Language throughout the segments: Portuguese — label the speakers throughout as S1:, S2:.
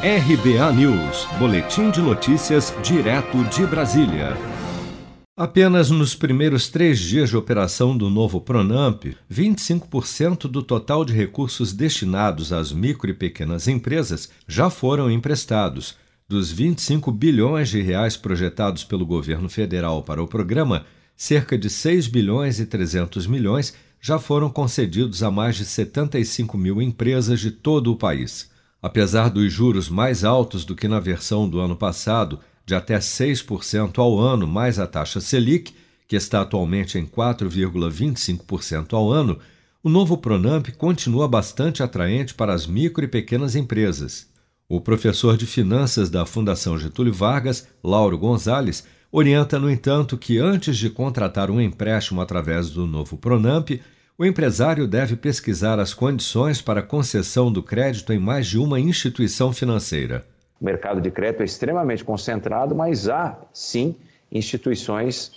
S1: RBA News, Boletim de Notícias, direto de Brasília. Apenas nos primeiros três dias de operação do novo Pronamp, 25% do total de recursos destinados às micro e pequenas empresas já foram emprestados. Dos 25 bilhões de reais projetados pelo governo federal para o programa, cerca de 6 bilhões e 300 milhões já foram concedidos a mais de 75 mil empresas de todo o país. Apesar dos juros mais altos do que na versão do ano passado, de até 6% ao ano, mais a taxa Selic, que está atualmente em 4,25% ao ano, o novo Pronamp continua bastante atraente para as micro e pequenas empresas. O professor de finanças da Fundação Getúlio Vargas, Lauro Gonzalez, orienta, no entanto, que antes de contratar um empréstimo através do novo Pronamp, o empresário deve pesquisar as condições para concessão do crédito em mais de uma instituição financeira.
S2: O mercado de crédito é extremamente concentrado, mas há sim instituições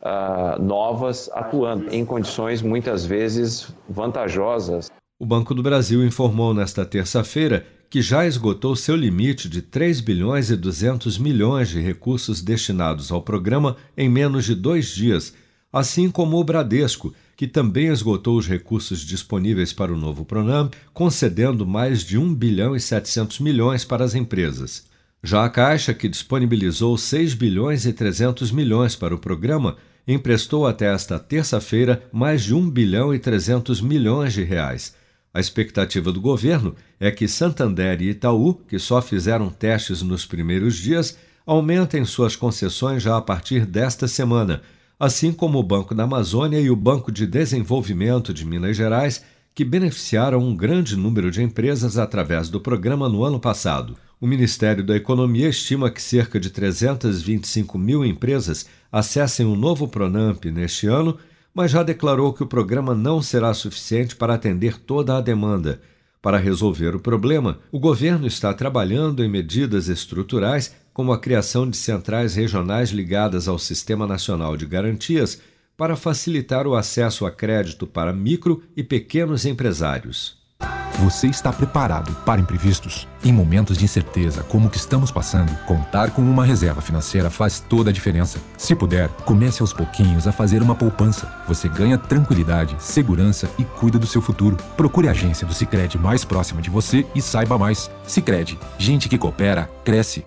S2: uh, novas atuando em condições muitas vezes vantajosas.
S1: O Banco do Brasil informou nesta terça-feira que já esgotou seu limite de 3 bilhões e 200 milhões de recursos destinados ao programa em menos de dois dias, assim como o Bradesco, que também esgotou os recursos disponíveis para o novo Pronamp, concedendo mais de 1 bilhão e 700 milhões para as empresas. Já a Caixa, que disponibilizou 6 bilhões e 300 milhões para o programa, emprestou até esta terça-feira mais de 1 bilhão e 300 milhões de reais. A expectativa do governo é que Santander e Itaú, que só fizeram testes nos primeiros dias, aumentem suas concessões já a partir desta semana – assim como o Banco da Amazônia e o Banco de Desenvolvimento de Minas Gerais, que beneficiaram um grande número de empresas através do programa no ano passado. O Ministério da Economia estima que cerca de 325 mil empresas acessem o novo Pronamp neste ano, mas já declarou que o programa não será suficiente para atender toda a demanda. Para resolver o problema, o governo está trabalhando em medidas estruturais, como a criação de centrais regionais ligadas ao Sistema Nacional de Garantias, para facilitar o acesso a crédito para micro e pequenos empresários.
S3: Você está preparado para imprevistos? Em momentos de incerteza como o que estamos passando, contar com uma reserva financeira faz toda a diferença. Se puder, comece aos pouquinhos a fazer uma poupança. Você ganha tranquilidade, segurança e cuida do seu futuro. Procure a agência do Sicredi mais próxima de você e saiba mais. Sicredi, gente que coopera cresce.